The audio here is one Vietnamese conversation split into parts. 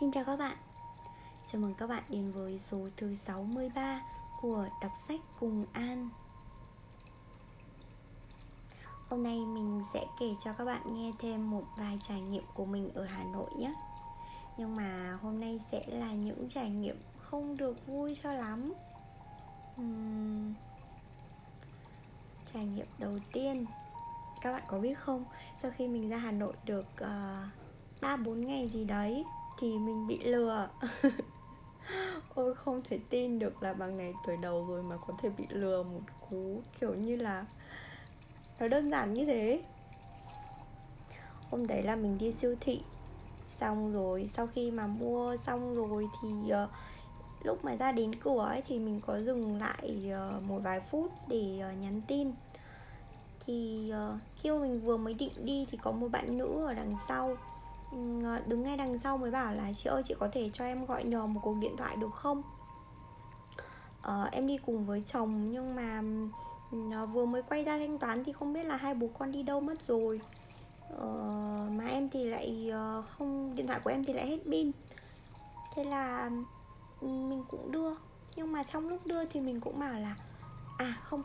Xin chào các bạn. Chào mừng các bạn đến với số thứ 63 của Đọc sách cùng An. Hôm nay mình sẽ kể cho các bạn nghe thêm một vài trải nghiệm của mình ở Hà Nội nhé. Nhưng mà hôm nay sẽ là những trải nghiệm không được vui cho lắm. Uhm... Trải nghiệm đầu tiên. Các bạn có biết không? Sau khi mình ra Hà Nội được ờ, uh, 3-4 ngày gì đấy thì mình bị lừa. Ôi không thể tin được là bằng này tuổi đầu rồi mà có thể bị lừa một cú kiểu như là nó đơn giản như thế. Hôm đấy là mình đi siêu thị xong rồi sau khi mà mua xong rồi thì uh, lúc mà ra đến cửa ấy thì mình có dừng lại uh, một vài phút để uh, nhắn tin. Thì uh, khi mà mình vừa mới định đi thì có một bạn nữ ở đằng sau. Ờ, đứng ngay đằng sau mới bảo là chị ơi chị có thể cho em gọi nhờ một cuộc điện thoại được không? Ờ, em đi cùng với chồng nhưng mà nó vừa mới quay ra thanh toán thì không biết là hai bố con đi đâu mất rồi. Ờ, mà em thì lại ờ, không điện thoại của em thì lại hết pin. Thế là mình cũng đưa. Nhưng mà trong lúc đưa thì mình cũng bảo là à không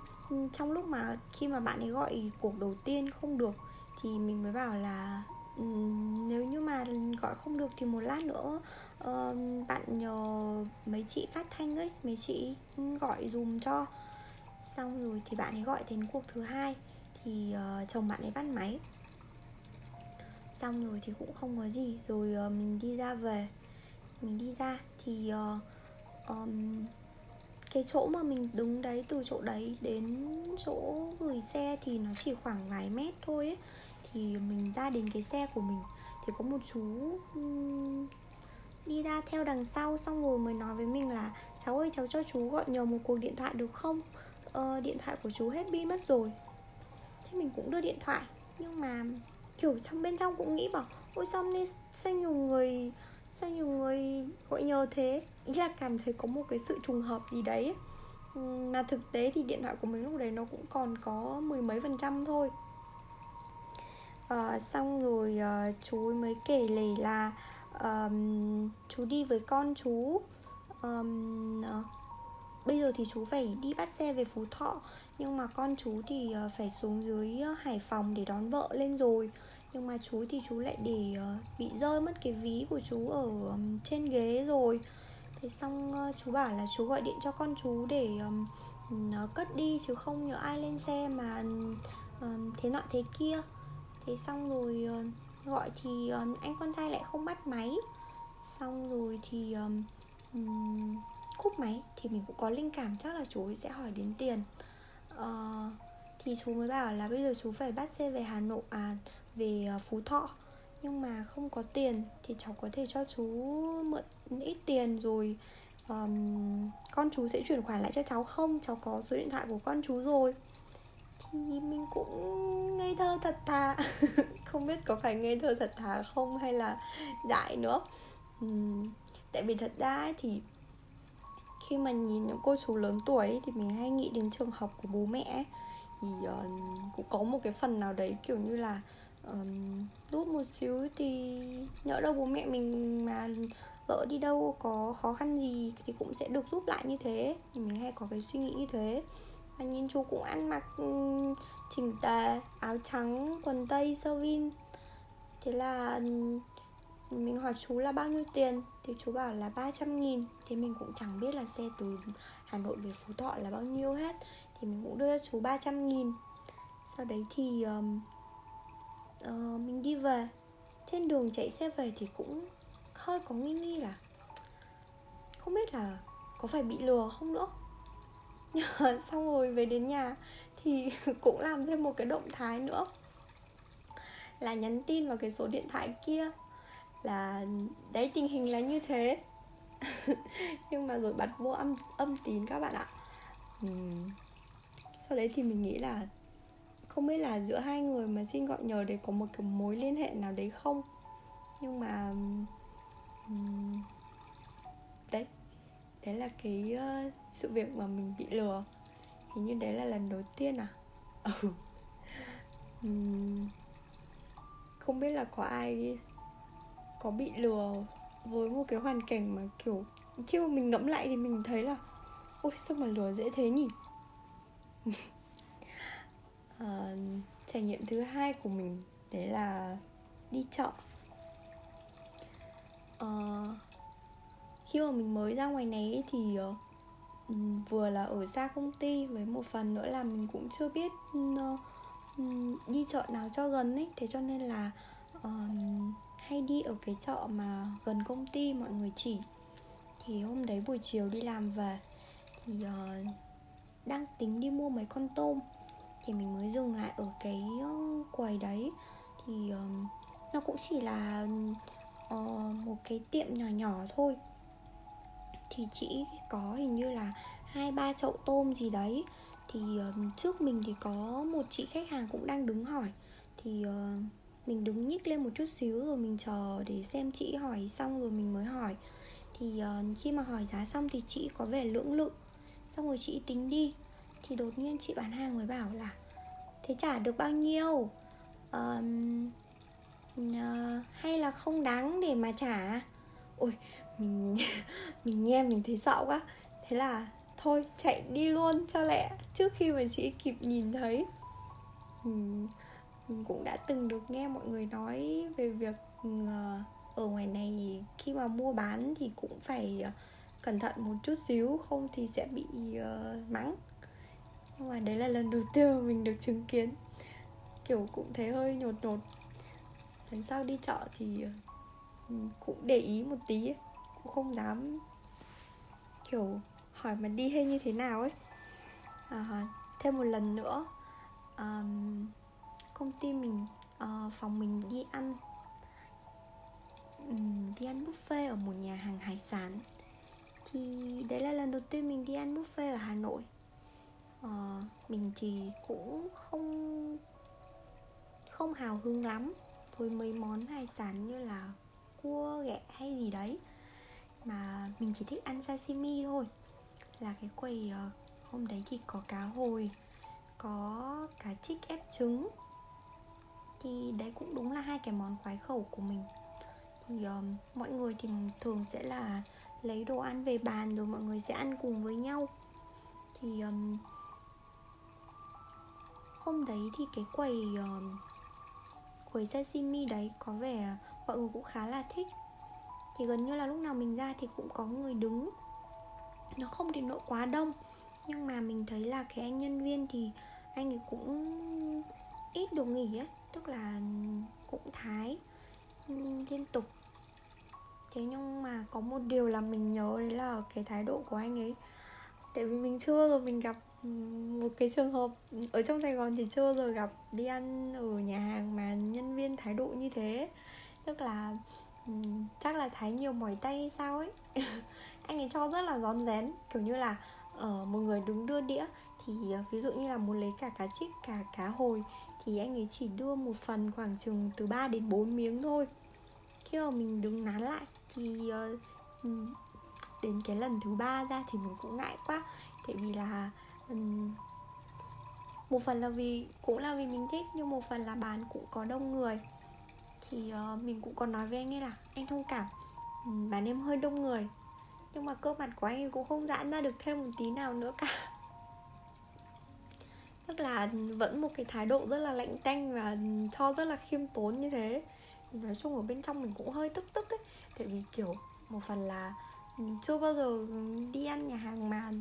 trong lúc mà khi mà bạn ấy gọi cuộc đầu tiên không được thì mình mới bảo là Ừ, nếu như mà gọi không được thì một lát nữa uh, bạn nhờ mấy chị phát thanh ấy mấy chị gọi dùm cho. Xong rồi thì bạn ấy gọi đến cuộc thứ hai thì uh, chồng bạn ấy bắt máy. Xong rồi thì cũng không có gì rồi uh, mình đi ra về. Mình đi ra thì uh, um, cái chỗ mà mình đứng đấy từ chỗ đấy đến chỗ gửi xe thì nó chỉ khoảng vài mét thôi ấy thì mình ra đến cái xe của mình. Thì có một chú đi ra theo đằng sau xong rồi mới nói với mình là cháu ơi cháu cho chú gọi nhờ một cuộc điện thoại được không? Ờ, điện thoại của chú hết pin mất rồi. Thế mình cũng đưa điện thoại. Nhưng mà kiểu trong bên trong cũng nghĩ bảo ôi sao nên sao nhiều người sao nhiều người gọi nhờ thế? Ý là cảm thấy có một cái sự trùng hợp gì đấy. Mà thực tế thì điện thoại của mình lúc đấy nó cũng còn có mười mấy phần trăm thôi uh, xong rồi uh, chú ấy mới kể lể là um, chú đi với con chú um, uh, bây giờ thì chú phải đi bắt xe về phú thọ nhưng mà con chú thì uh, phải xuống dưới uh, hải phòng để đón vợ lên rồi. Nhưng mà chú thì chú lại để uh, bị rơi mất cái ví của chú ở um, trên ghế rồi. Thế xong uh, chú bảo là chú gọi điện cho con chú để um, nó cất đi chứ không nhớ ai lên xe mà um, thế nọ thế kia thế xong rồi ờ, gọi thì ờ, anh con trai lại không bắt máy. Xong rồi thì um, cúp máy thì mình cũng có linh cảm chắc là chú ấy sẽ hỏi đến tiền. Uh, thì chú mới bảo là bây giờ chú phải bắt xe về hà nội à về phú thọ. Nhưng mà không có tiền thì cháu có thể cho chú mượn ít tiền rồi um, con chú sẽ chuyển khoản lại cho cháu không? Cháu có số điện thoại của con chú rồi thì mình cũng ngây thơ thật thà. Không biết có phải ngây thơ thật thà không hay là dại nữa. Uhm, tại vì thật ra thì khi mà nhìn những cô chú lớn tuổi ấy, thì mình hay nghĩ đến trường học của bố mẹ thì uh, cũng có một cái phần nào đấy kiểu như là um, giúp một xíu thì nhỡ đâu bố mẹ mình mà lỡ đi đâu có khó khăn gì thì cũng sẽ được giúp lại như thế. Thì mình hay có cái suy nghĩ như thế và nhìn chú cũng ăn mặc ừ, chỉnh tề áo trắng quần tây sơ vin. Thế là ừ, mình hỏi chú là bao nhiêu tiền? Thì chú bảo là 300 nghìn. Thì mình cũng chẳng biết là xe từ Hà Nội về Phú Thọ là bao nhiêu hết. Thì mình cũng đưa cho chú 300 nghìn. Sau đấy thì um, uh, mình đi về. Trên đường chạy xe về thì cũng hơi có nghi nghi là không biết là có phải bị lừa không nữa xong rồi về đến nhà thì cũng làm thêm một cái động thái nữa. Là nhắn tin vào cái số điện thoại kia. Là đấy tình hình là như thế. Nhưng mà rồi bật vô âm âm tín các bạn ạ. Uhm. sau đấy thì mình nghĩ là không biết là giữa hai người mà xin gọi nhờ để có một cái mối liên hệ nào đấy không. Nhưng mà uhm, đấy đấy là cái uh, sự việc mà mình bị lừa. Hình như đấy là lần đầu tiên à? Ừ. Uhm, không biết là có ai có bị lừa với một cái hoàn cảnh mà kiểu khi mà mình ngẫm lại thì mình thấy là ôi sao mà lừa dễ thế nhỉ? À, trải nghiệm thứ hai của mình đấy là đi chợ. À, khi mà mình mới ra ngoài này thì uh, vừa là ở xa công ty với một phần nữa là mình cũng chưa biết uh, đi chợ nào cho gần ấy. Thế cho nên là uh, hay đi ở cái chợ mà gần công ty mọi người chỉ. Thì hôm đấy buổi chiều đi làm về thì uh, đang tính đi mua mấy con tôm. Thì mình mới dừng lại ở cái quầy đấy. Thì uh, nó cũng chỉ là uh, một cái tiệm nhỏ nhỏ thôi thì chị có hình như là hai ba chậu tôm gì đấy. Thì uh, trước mình thì có một chị khách hàng cũng đang đứng hỏi. Thì uh, mình đứng nhích lên một chút xíu rồi mình chờ để xem chị hỏi xong rồi mình mới hỏi. Thì uh, khi mà hỏi giá xong thì chị có vẻ lưỡng lự. Xong rồi chị tính đi. Thì đột nhiên chị bán hàng mới bảo là thế trả được bao nhiêu? Uh, uh, hay là không đáng để mà trả? Ôi mình mình nghe mình thấy sợ quá. Thế là thôi chạy đi luôn cho lẹ trước khi mà chị kịp nhìn thấy. Mình, mình cũng đã từng được nghe mọi người nói về việc ờ, ở ngoài này khi mà mua bán thì cũng phải ờ, cẩn thận một chút xíu không thì sẽ bị uh, mắng. Nhưng mà đấy là lần đầu tiên mà mình được chứng kiến. Kiểu cũng thấy hơi nhột nhột. Lần sau đi chợ thì cũng để ý một tí ấy cũng không dám kiểu hỏi mà đi hay như thế nào ấy. À, thêm một lần nữa um, công ty mình uh, phòng mình đi ăn um, đi ăn buffet ở một nhà hàng hải sản. Thì đấy là lần đầu tiên mình đi ăn buffet ở hà nội. Uh, mình thì cũng không không hào hứng lắm với mấy món hải sản như là cua ghẹ hay gì đấy mà mình chỉ thích ăn sashimi thôi. Là cái quầy ờ, hôm đấy thì có cá hồi có cá trích ép trứng. Thì đấy cũng đúng là hai cái món khoái khẩu của mình. Thì um, mọi người thì thường sẽ là lấy đồ ăn về bàn rồi mọi người sẽ ăn cùng với nhau. Thì um, hôm đấy thì cái quầy um, quầy sashimi đấy có vẻ mọi người cũng khá là thích thì gần như là lúc nào mình ra thì cũng có người đứng. Nó không đến nỗi quá đông, nhưng mà mình thấy là cái anh nhân viên thì anh ấy cũng ít được nghỉ ấy, tức là cũng thái liên tục. Thế nhưng mà có một điều là mình nhớ đấy là cái thái độ của anh ấy. Tại vì mình chưa rồi mình gặp một cái trường hợp ở trong sài gòn thì chưa rồi gặp đi ăn ở nhà hàng mà nhân viên thái độ như thế. Tức là Ừ, chắc là thái nhiều mỏi tay hay sao ấy. Anh ấy cho rất là rón rén kiểu như là ở uh, một người đứng đưa đĩa thì uh, ví dụ như là muốn lấy cả cá chích cả cá hồi thì anh ấy chỉ đưa một phần khoảng chừng từ 3 đến 4 miếng thôi. Khi mà mình đứng nán lại thì uh, đến cái lần thứ ba ra thì mình cũng ngại quá. Tại vì là um, một phần là vì cũng là vì mình thích nhưng một phần là bán cũng có đông người thì uh, mình cũng còn nói với anh ấy là anh thông cảm ừ, bán em hơi đông người nhưng mà cơ mặt của anh ấy cũng không giãn ra được thêm một tí nào nữa cả. Tức là vẫn một cái thái độ rất là lạnh tanh và cho rất là khiêm tốn như thế. Nói chung ở bên trong mình cũng hơi tức tức ấy tại vì kiểu một phần là chưa bao giờ đi ăn nhà hàng mà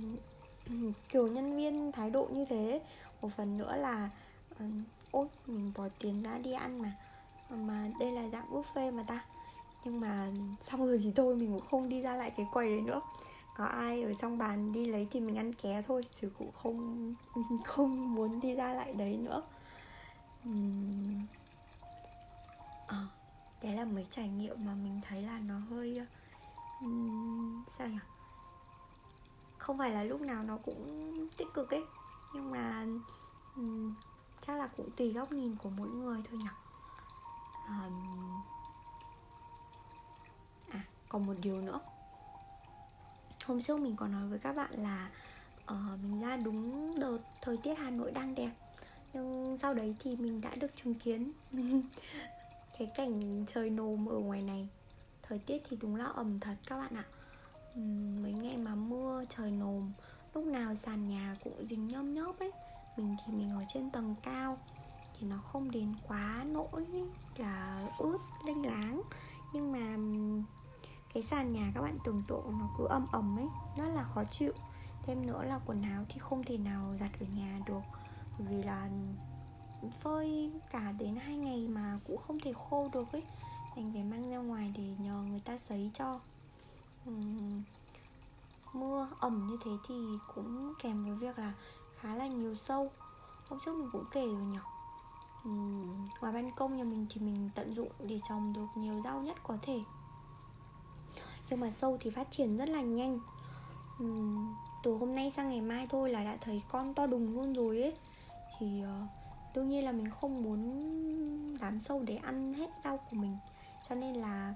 ừ, kiểu nhân viên thái độ như thế. Một phần nữa là ừ, ôi mình bỏ tiền ra đi ăn mà. Ờ, mà đây là dạng buffet mà ta. Nhưng mà xong rồi thì thôi mình cũng không đi ra lại cái quầy đấy nữa. Có ai ở trong bàn đi lấy thì mình ăn ké thôi chứ cũng không không muốn đi ra lại đấy nữa. Uhm. à, đấy là mấy trải nghiệm mà mình thấy là nó hơi uhm, sao nhỉ? Không phải là lúc nào nó cũng tích cực ấy nhưng mà um, chắc là cũng tùy góc nhìn của mỗi người thôi nhỉ? Um, à còn một điều nữa. Hôm trước mình còn nói với các bạn là uh, mình ra đúng đợt thời tiết hà nội đang đẹp. Nhưng sau đấy thì mình đã được chứng kiến cái cảnh trời nồm ở ngoài này. Thời tiết thì đúng là ẩm thật các bạn ạ. Mấy ngày mà mưa trời nồm lúc nào sàn nhà cũng dính nhôm nhớp ấy. Mình thì mình ở trên tầng cao thì nó không đến quá nỗi là ướt lênh láng. Nhưng mà cái sàn nhà các bạn tưởng tượng nó cứ ầm ẩm ấy rất là khó chịu. Thêm nữa là quần áo thì không thể nào giặt ở nhà được. Vì là phơi cả đến hai ngày mà cũng không thể khô được ấy. Thành phải mang ra ngoài để nhờ người ta sấy cho. Uhm, mưa ẩm như thế thì cũng kèm với việc là khá là nhiều sâu. Hôm trước mình cũng kể rồi nhỉ. Ừ, ngoài ban công nhà mình thì mình tận dụng để trồng được nhiều rau nhất có thể. Nhưng mà sâu thì phát triển rất là nhanh. Uhm, từ hôm nay sang ngày mai thôi là đã thấy con to đùng luôn rồi ấy. Thì uh, đương nhiên là mình không muốn đám sâu để ăn hết rau của mình. Cho nên là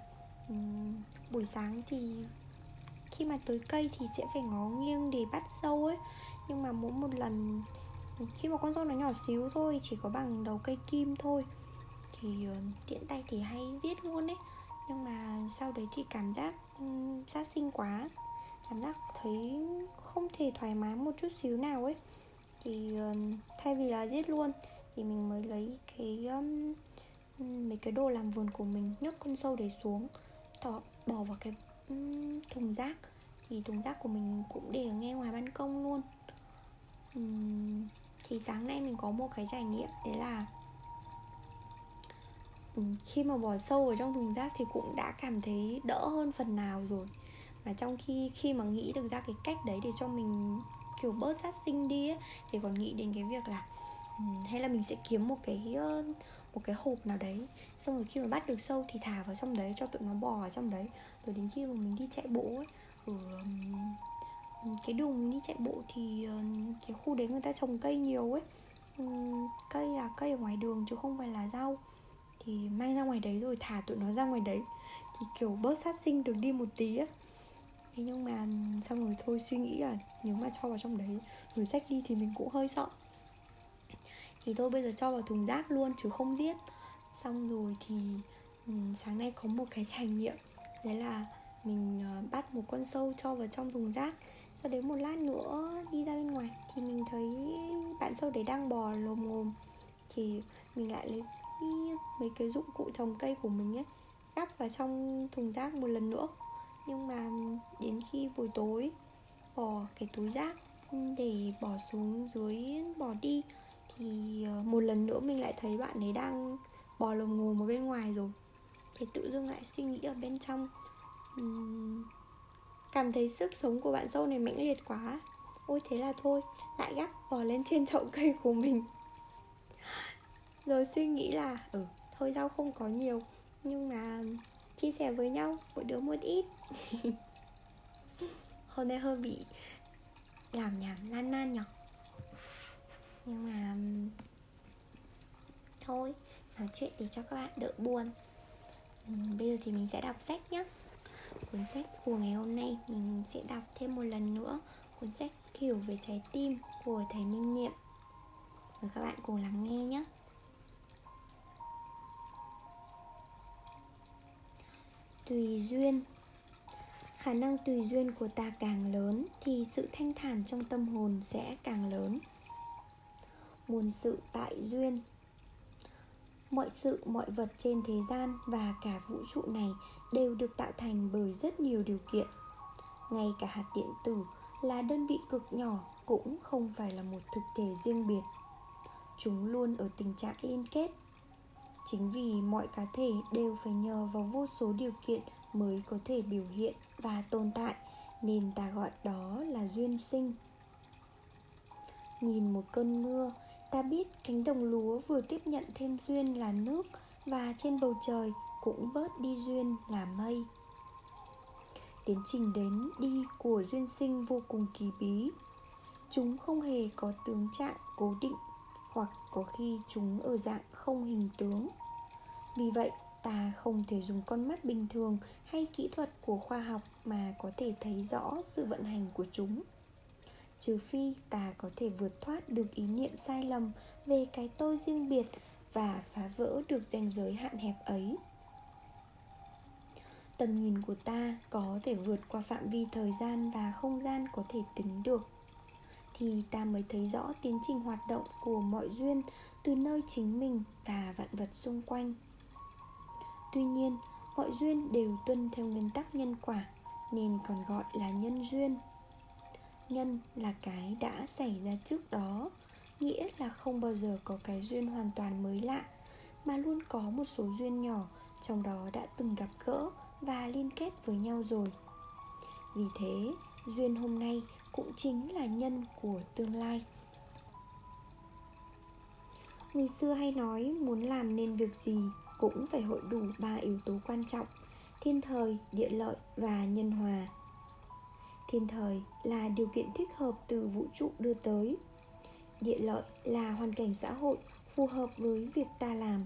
um, buổi sáng thì khi mà tới cây thì sẽ phải ngó nghiêng để bắt sâu ấy. Nhưng mà mỗi một lần khi mà con sâu nó nhỏ xíu thôi chỉ có bằng đầu cây kim thôi. Thì uh, tiện tay thì hay giết luôn đấy nhưng mà sau đấy thì cảm giác um, sát sinh quá. Cảm giác thấy không thể thoải mái một chút xíu nào ấy. Thì uh, thay vì là giết luôn thì mình mới lấy cái um, mấy cái đồ làm vườn của mình nhấc con sâu đấy xuống tỏ bỏ vào cái um, thùng rác. Thì thùng rác của mình cũng để ở ngay ngoài ban công luôn. Um, thì sáng nay mình có một cái trải nghiệm đấy là khi mà bỏ sâu ở trong thùng rác thì cũng đã cảm thấy đỡ hơn phần nào rồi. Mà trong khi khi mà nghĩ được ra cái cách đấy để cho mình kiểu bớt sát sinh đi ấy, thì còn nghĩ đến cái việc là hay là mình sẽ kiếm một cái một cái hộp nào đấy xong rồi khi mà bắt được sâu thì thả vào trong đấy cho tụi nó bò ở trong đấy. Rồi đến khi mà mình đi chạy bộ ấy ừ, ở cái đường mình đi chạy bộ thì ờ, cái khu đấy người ta trồng cây nhiều ấy. Ừ, cây là cây ở ngoài đường chứ không phải là rau. Thì mang ra ngoài đấy rồi, thả tụi nó ra ngoài đấy. Thì kiểu bớt sát sinh được đi một tí á. Thế nhưng mà xong rồi thôi, suy nghĩ là nếu mà cho vào trong đấy, rồi sách đi thì mình cũng hơi sợ. Thì tôi bây giờ cho vào thùng rác luôn chứ không giết. Xong rồi thì ừ, sáng nay có một cái trải nghiệm. Đấy là mình ờ, bắt một con sâu cho vào trong thùng rác sau đấy một lát nữa đi ra bên ngoài thì mình thấy bạn sâu đấy đang bò lồm ngồm. Thì mình lại lấy mấy cái dụng cụ trồng cây của mình ấy gắp vào trong thùng rác một lần nữa. Nhưng mà đến khi buổi tối, bỏ cái túi rác để bỏ xuống dưới, bỏ đi thì ờ, một lần nữa mình lại thấy bạn ấy đang bò lồm ngồm ở bên ngoài rồi. Thì tự dưng lại suy nghĩ ở bên trong cảm thấy sức sống của bạn dâu này mãnh liệt quá. Ôi, thế là thôi. Lại gắp bò lên trên chậu cây của mình. Rồi suy nghĩ là ừ thôi rau không có nhiều, nhưng mà chia sẻ với nhau, mỗi đứa một ít. Hôm nay hơi bị làm nhảm, lan man nhở? Nhưng mà thôi, nói chuyện để cho các bạn đỡ buồn. Bây giờ thì mình sẽ đọc sách nhé cuốn sách của ngày hôm nay. Mình sẽ đọc thêm một lần nữa cuốn sách hiểu về trái tim của thầy minh niệm. Mời các bạn cùng lắng nghe nhé. Tùy duyên. Khả năng tùy duyên của ta càng lớn thì sự thanh thản trong tâm hồn sẽ càng lớn. Nguồn sự tại duyên. Mọi sự, mọi vật trên thế gian và cả vũ trụ này đều được tạo thành bởi rất nhiều điều kiện. Ngay cả hạt điện tử là đơn vị cực nhỏ cũng không phải là một thực thể riêng biệt. Chúng luôn ở tình trạng liên kết. Chính vì mọi cá thể đều phải nhờ vào vô số điều kiện mới có thể biểu hiện và tồn tại, nên ta gọi đó là duyên sinh. Nhìn một cơn mưa, ta biết cánh đồng lúa vừa tiếp nhận thêm duyên là nước và trên bầu trời cũng bớt đi duyên là mây. Tiến trình đến đi của duyên sinh vô cùng kỳ bí. Chúng không hề có tướng trạng cố định, hoặc có khi chúng ở dạng không hình tướng. Vì vậy, ta không thể dùng con mắt bình thường hay kỹ thuật của khoa học mà có thể thấy rõ sự vận hành của chúng. Trừ phi ta có thể vượt thoát được ý niệm sai lầm về cái tôi riêng biệt và phá vỡ được ranh giới hạn hẹp ấy tầm nhìn của ta có thể vượt qua phạm vi thời gian và không gian có thể tính được. Thì ta mới thấy rõ tiến trình hoạt động của mọi duyên từ nơi chính mình và vạn vật xung quanh. Tuy nhiên, mọi duyên đều tuân theo nguyên tắc nhân quả, nên còn gọi là nhân duyên. Nhân là cái đã xảy ra trước đó, nghĩa là không bao giờ có cái duyên hoàn toàn mới lạ, mà luôn có một số duyên nhỏ, trong đó đã từng gặp gỡ và liên kết với nhau rồi. Vì thế, duyên hôm nay cũng chính là nhân của tương lai. Người xưa hay nói muốn làm nên việc gì cũng phải hội đủ ba yếu tố quan trọng, thiên thời, địa lợi và nhân hòa. Thiên thời là điều kiện thích hợp từ vũ trụ đưa tới. Địa lợi là hoàn cảnh xã hội phù hợp với việc ta làm.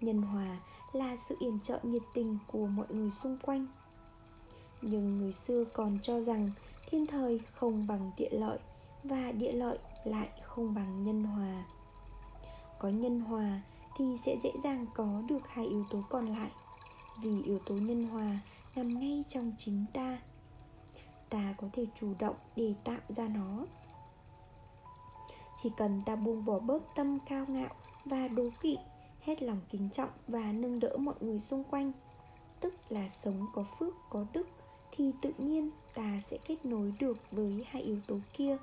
Nhân hòa là sự yểm trợ nhiệt tình của mọi người xung quanh. Nhưng người xưa còn cho rằng thiên thời không bằng địa lợi và địa lợi lại không bằng nhân hòa. Có nhân hòa thì sẽ dễ dàng có được hai yếu tố còn lại, vì yếu tố nhân hòa nằm ngay trong chính ta. Ta có thể chủ động để tạo ra nó. Chỉ cần ta buông bỏ bớt tâm cao ngạo và đố kỵ hết lòng kính trọng và nâng đỡ mọi người xung quanh. Tức là sống có phước, có đức, thì tự nhiên ta sẽ kết nối được với hai yếu tố kia.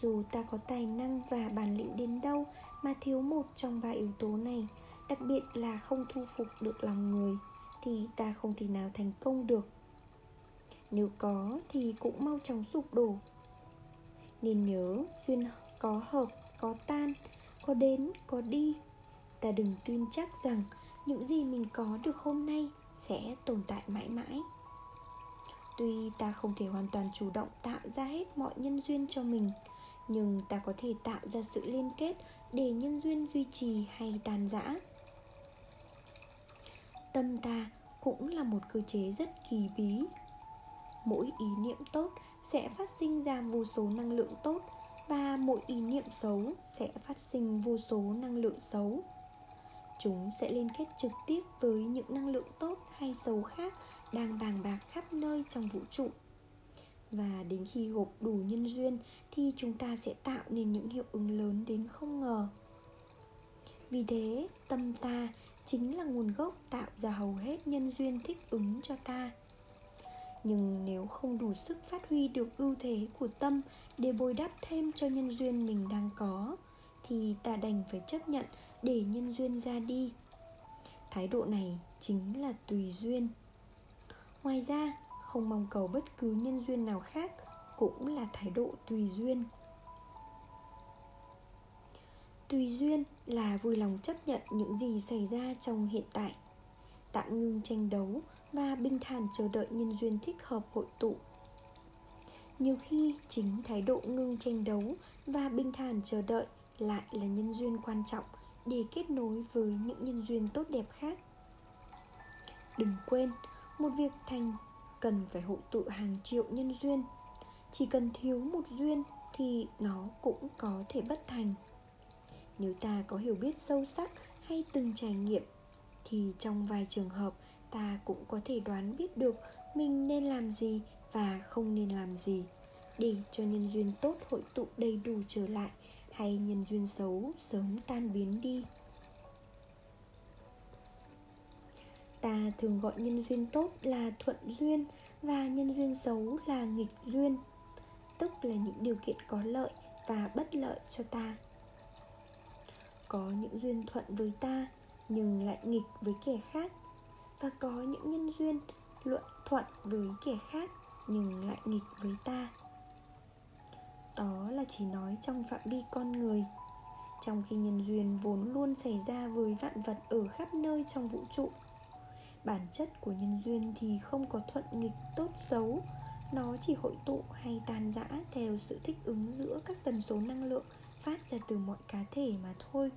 Dù ta có tài năng và bản lĩnh đến đâu mà thiếu một trong ba yếu tố này, đặc biệt là không thu phục được lòng người, thì ta không thể nào thành công được. Nếu có thì cũng mau chóng sụp đổ. Nên nhớ, duyên có hợp, có tan, có đến, có đi ta đừng tin chắc rằng những gì mình có được hôm nay sẽ tồn tại mãi mãi. Tuy ta không thể hoàn toàn chủ động tạo ra hết mọi nhân duyên cho mình, nhưng ta có thể tạo ra sự liên kết để nhân duyên duy trì hay tan rã tâm ta cũng là một cơ chế rất kỳ bí. Mỗi ý niệm tốt sẽ phát sinh ra vô số năng lượng tốt và mỗi ý niệm xấu sẽ phát sinh vô số năng lượng xấu chúng sẽ liên kết trực tiếp với những năng lượng tốt hay xấu khác đang bàng bạc khắp nơi trong vũ trụ. Và đến khi gộp đủ nhân duyên thì chúng ta sẽ tạo nên những hiệu ứng lớn đến không ngờ. Vì thế, tâm ta chính là nguồn gốc tạo ra hầu hết nhân duyên thích ứng cho ta. Nhưng nếu không đủ sức phát huy được ưu thế của tâm để bồi đắp thêm cho nhân duyên mình đang có, thì ta đành phải chấp nhận để nhân duyên ra đi. Thái độ này chính là tùy duyên. Ngoài ra, không mong cầu bất cứ nhân duyên nào khác cũng là thái độ tùy duyên. Tùy duyên là vui lòng chấp nhận những gì xảy ra trong hiện tại, tạm ngưng tranh đấu và bình thản chờ đợi nhân duyên thích hợp hội tụ. Nhiều khi chính thái độ ngưng tranh đấu và bình thản chờ đợi lại là nhân duyên quan trọng để kết nối với những nhân duyên tốt đẹp khác. Đừng quên, một việc thành cần phải hội tụ hàng triệu nhân duyên. Chỉ cần thiếu một duyên thì nó cũng có thể bất thành. Nếu ta có hiểu biết sâu sắc hay từng trải nghiệm, thì trong vài trường hợp, ta cũng có thể đoán biết được mình nên làm gì và không nên làm gì để cho nhân duyên tốt hội tụ đầy đủ trở lại hay nhân duyên xấu sớm tan biến đi. Ta thường gọi nhân duyên tốt là thuận duyên và nhân duyên xấu là nghịch duyên, tức là những điều kiện có lợi và bất lợi cho ta. Có những duyên thuận với ta nhưng lại nghịch với kẻ khác, và có những nhân duyên luận thuận với kẻ khác nhưng lại nghịch với ta đó là chỉ nói trong phạm vi con người. Trong khi nhân duyên vốn luôn xảy ra với vạn vật ở khắp nơi trong vũ trụ, bản chất của nhân duyên thì không có thuận nghịch tốt xấu. Nó chỉ hội tụ hay tan rã theo sự thích ứng giữa các tần số năng lượng phát ra từ mọi cá thể mà thôi.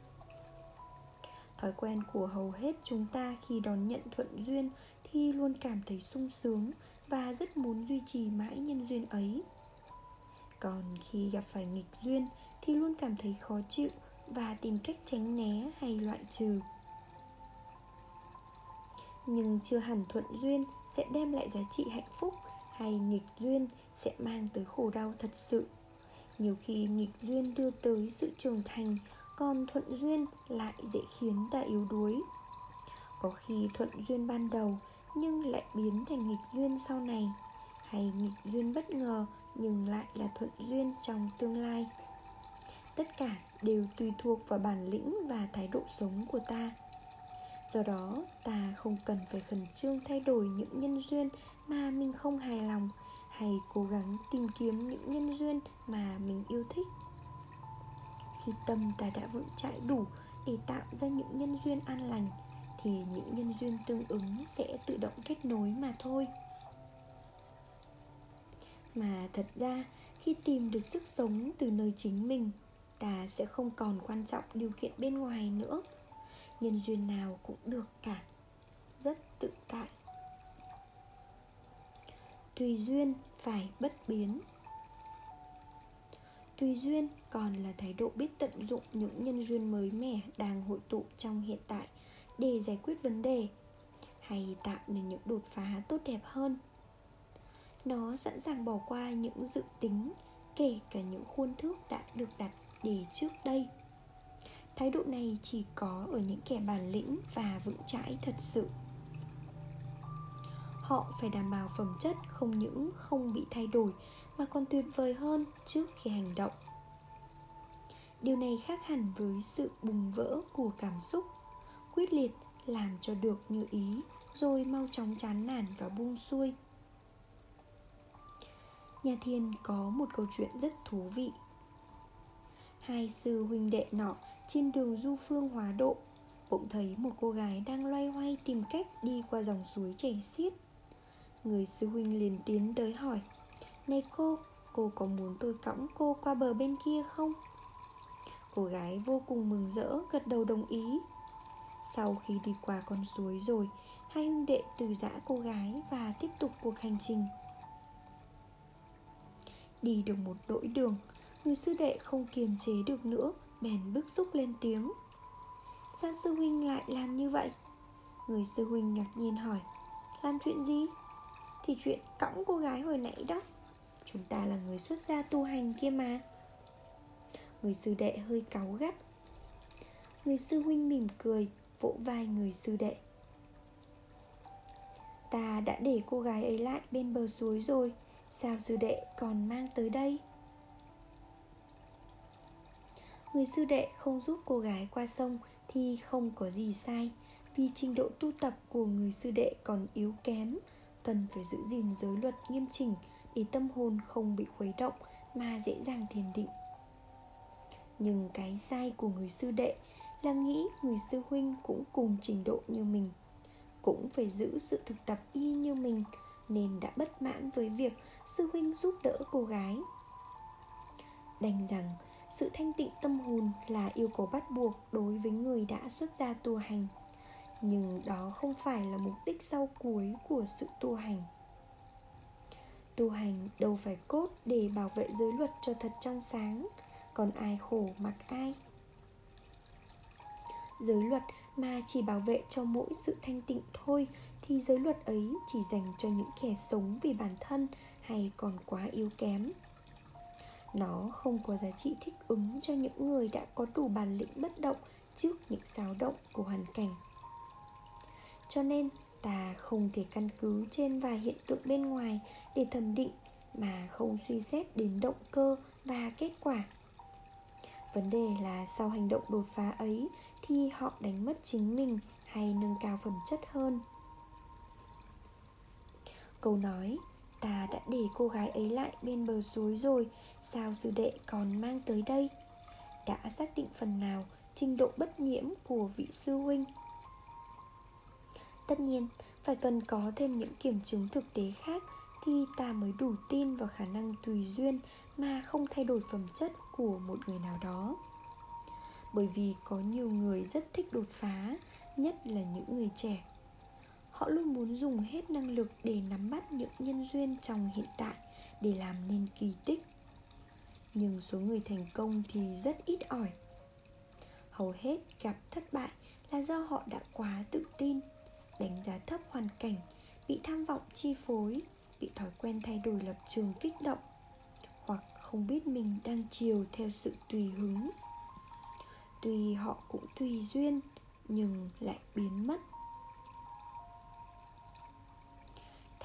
Thói quen của hầu hết chúng ta khi đón nhận thuận duyên thì luôn cảm thấy sung sướng và rất muốn duy trì mãi nhân duyên ấy còn khi gặp phải nghịch duyên thì luôn cảm thấy khó chịu và tìm cách tránh né hay loại trừ. Nhưng chưa hẳn thuận duyên sẽ đem lại giá trị hạnh phúc hay nghịch duyên sẽ mang tới khổ đau thật sự. Nhiều khi nghịch duyên đưa tới sự trưởng thành, còn thuận duyên lại dễ khiến ta yếu đuối. Có khi thuận duyên ban đầu nhưng lại biến thành nghịch duyên sau này, hay nghịch duyên bất ngờ nhưng lại là thuận duyên trong tương lai. Tất cả đều tùy thuộc vào bản lĩnh và thái độ sống của ta. Do đó, ta không cần phải khẩn trương thay đổi những nhân duyên mà mình không hài lòng hay cố gắng tìm kiếm những nhân duyên mà mình yêu thích. Khi tâm ta đã vững chãi đủ để tạo ra những nhân duyên an lành, thì những nhân duyên tương ứng sẽ tự động kết nối mà thôi mà thật ra, khi tìm được sức sống từ nơi chính mình, ta sẽ không còn quan trọng điều kiện bên ngoài nữa. Nhân duyên nào cũng được cả. Rất tự tại. Tùy duyên phải bất biến. Tùy duyên còn là thái độ biết tận dụng những nhân duyên mới mẻ đang hội tụ trong hiện tại để giải quyết vấn đề, hay tạo nên những đột phá tốt đẹp hơn nó sẵn sàng bỏ qua những dự tính, kể cả những khuôn thước đã được đặt để trước đây. Thái độ này chỉ có ở những kẻ bản lĩnh và vững chãi thật sự. Họ phải đảm bảo phẩm chất không những không bị thay đổi mà còn tuyệt vời hơn trước khi hành động. Điều này khác hẳn với sự bùng vỡ của cảm xúc, quyết liệt, làm cho được như ý, rồi mau chóng chán nản và buông xuôi nhà thiên có một câu chuyện rất thú vị. Hai sư huynh đệ nọ trên đường du phương hóa độ, bỗng thấy một cô gái đang loay hoay tìm cách đi qua dòng suối chảy xiết. Người sư huynh liền tiến tới hỏi, này cô cô có muốn tôi cõng cô qua bờ bên kia không? Cô gái vô cùng mừng rỡ, gật đầu đồng ý. Sau khi đi qua con suối rồi, hai huynh đệ từ giã cô gái và tiếp tục cuộc hành trình đi được một đỗi đường, người sư đệ không kiềm chế được nữa, bèn bức xúc lên tiếng. Sao sư huynh lại làm như vậy? Người sư huynh ngạc nhiên hỏi. Làm chuyện gì? Thì chuyện cõng cô gái hồi nãy đó. Chúng ta là người xuất gia tu hành kia mà. Người sư đệ hơi cáu gắt. Người sư huynh mỉm cười, vỗ vai người sư đệ. Ta đã để cô gái ấy lại bên bờ suối rồi sao sư đệ còn mang tới đây? Người sư đệ không giúp cô gái qua sông thì không có gì sai. Vì trình độ tu tập của người sư đệ còn yếu kém, cần phải giữ gìn giới luật nghiêm chỉnh để tâm hồn không bị khuấy động mà dễ dàng thiền định. Nhưng cái sai của người sư đệ là nghĩ người sư huynh cũng cùng trình độ như mình, cũng phải giữ sự thực tập y như mình nên đã bất mãn với việc sư huynh giúp đỡ cô gái. Đành rằng sự thanh tịnh tâm hồn là yêu cầu bắt buộc đối với người đã xuất gia tu hành. Nhưng đó không phải là mục đích sau cuối của sự tu hành. Tu hành đâu phải cốt để bảo vệ giới luật cho thật trong sáng, còn ai khổ mặc ai. Giới luật mà chỉ bảo vệ cho mỗi sự thanh tịnh thôi thì giới luật ấy chỉ dành cho những kẻ sống vì bản thân hay còn quá yếu kém. Nó không có giá trị thích ứng cho những người đã có đủ bản lĩnh bất động trước những xáo động của hoàn cảnh. Cho nên, ta không thể căn cứ trên vài hiện tượng bên ngoài để thẩm định mà không suy xét đến động cơ và kết quả. Vấn đề là sau hành động đột phá ấy thì họ đánh mất chính mình hay nâng cao phẩm chất hơn câu nói, ta đã để cô gái ấy lại bên bờ suối rồi, sao sư đệ còn mang tới đây? Đã xác định phần nào trình độ bất nhiễm của vị sư huynh. Tất nhiên, phải cần có thêm những kiểm chứng thực tế khác thì ta mới đủ tin vào khả năng tùy duyên mà không thay đổi phẩm chất của một người nào đó. Bởi vì có nhiều người rất thích đột phá, nhất là những người trẻ họ luôn muốn dùng hết năng lực để nắm bắt những nhân duyên trong hiện tại để làm nên kỳ tích. Nhưng số người thành công thì rất ít ỏi. Hầu hết gặp thất bại là do họ đã quá tự tin, đánh giá thấp hoàn cảnh, bị tham vọng chi phối, bị thói quen thay đổi lập trường kích động, hoặc không biết mình đang chiều theo sự tùy hứng. Tuy họ cũng tùy duyên, nhưng lại biến mất.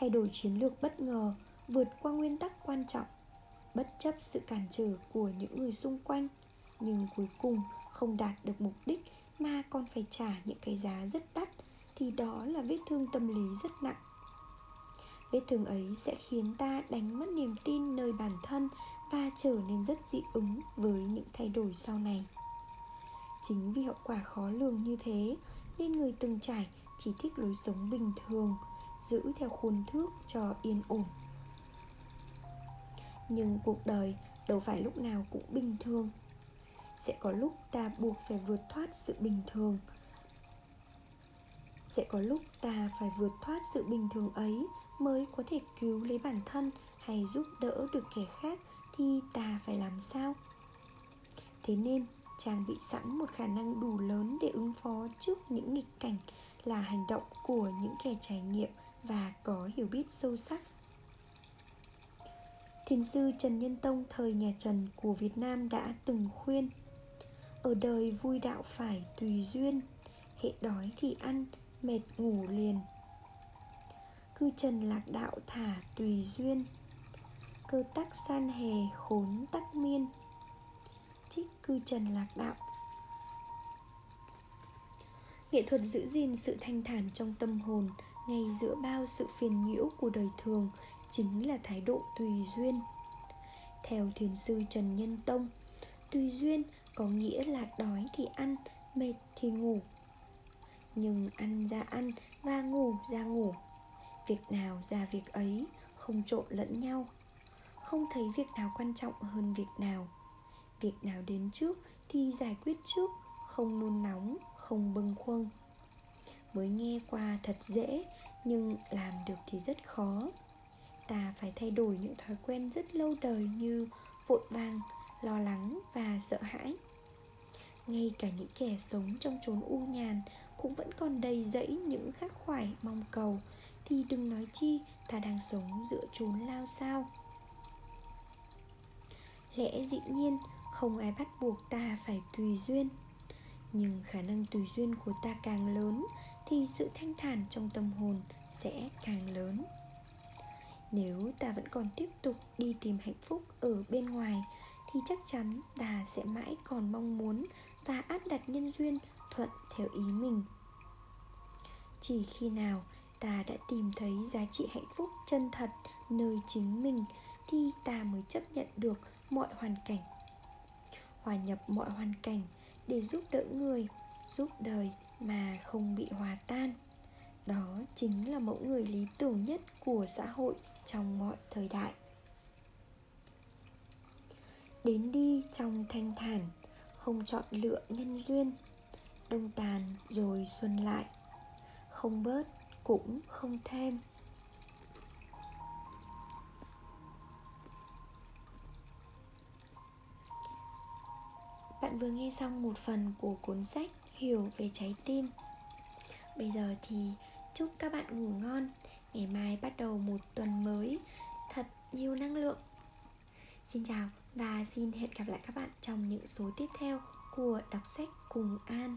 Thay đổi chiến lược bất ngờ, vượt qua nguyên tắc quan trọng. Bất chấp sự cản trở của những người xung quanh, nhưng cuối cùng không đạt được mục đích mà còn phải trả những cái giá rất đắt, thì đó là vết thương tâm lý rất nặng. Vết thương ấy sẽ khiến ta đánh mất niềm tin nơi bản thân và trở nên rất dị ứng với những thay đổi sau này. Chính vì hậu quả khó lường như thế, nên người từng trải chỉ thích lối sống bình thường giữ theo khuôn thước cho yên ổn. Nhưng cuộc đời đâu phải lúc nào cũng bình thường. Sẽ có lúc ta buộc phải vượt thoát sự bình thường. Sẽ có lúc ta phải vượt thoát sự bình thường ấy mới có thể cứu lấy bản thân hay giúp đỡ được kẻ khác thì ta phải làm sao? Thế nên trang bị sẵn một khả năng đủ lớn để ứng phó trước những nghịch cảnh là hành động của những kẻ trải nghiệm và có hiểu biết sâu sắc. Thiền sư Trần Nhân Tông thời nhà Trần của Việt Nam đã từng khuyên Ở đời vui đạo phải tùy duyên Hệ đói thì ăn, mệt ngủ liền. Cư trần lạc đạo thả tùy duyên Cơ tắc san hè khốn tắc miên. Trích cư trần lạc đạo. Nghệ thuật giữ gìn sự thanh thản trong tâm hồn ngay giữa bao sự phiền nhiễu của đời thường Chính là thái độ tùy duyên. Theo thiền sư Trần Nhân Tông Tùy duyên có nghĩa là đói thì ăn, mệt thì ngủ. Nhưng ăn ra ăn và ngủ ra ngủ. Việc nào ra việc ấy Không trộn lẫn nhau. Không thấy việc nào quan trọng hơn việc nào. Việc nào đến trước thì giải quyết trước Không nôn nóng, không bâng khuâng. Mới nghe qua thật dễ Nhưng làm được thì rất khó. Ta phải thay đổi những thói quen rất lâu đời như vội vàng, lo lắng và sợ hãi. Ngay cả những kẻ sống trong chốn u nhàn cũng vẫn còn đầy dẫy những khắc khoải mong cầu thì đừng nói chi ta đang sống giữa chốn lao sao. Lẽ dĩ nhiên không ai bắt buộc ta phải tùy duyên nhưng khả năng tùy duyên của ta càng lớn thì sự thanh thản trong tâm hồn sẽ càng lớn. Nếu ta vẫn còn tiếp tục đi tìm hạnh phúc ở bên ngoài, thì chắc chắn ta sẽ mãi còn mong muốn và áp đặt nhân duyên thuận theo ý mình. Chỉ khi nào ta đã tìm thấy giá trị hạnh phúc chân thật nơi chính mình, thì ta mới chấp nhận được mọi hoàn cảnh. Hòa nhập mọi hoàn cảnh để giúp đỡ người, giúp đời mà không bị hòa tan. Đó chính là mẫu người lý tưởng nhất của xã hội trong mọi thời đại. Đến đi trong thanh thản, không chọn lựa nhân duyên, đông tàn rồi xuân lại, không bớt cũng không thêm. Bạn vừa nghe xong một phần của cuốn sách Hiểu về trái tim. Bây giờ thì chúc các bạn ngủ ngon. Ngày mai bắt đầu một tuần mới. Thật nhiều năng lượng. Xin chào và xin hẹn gặp lại các bạn trong những số tiếp theo của đọc sách cùng An.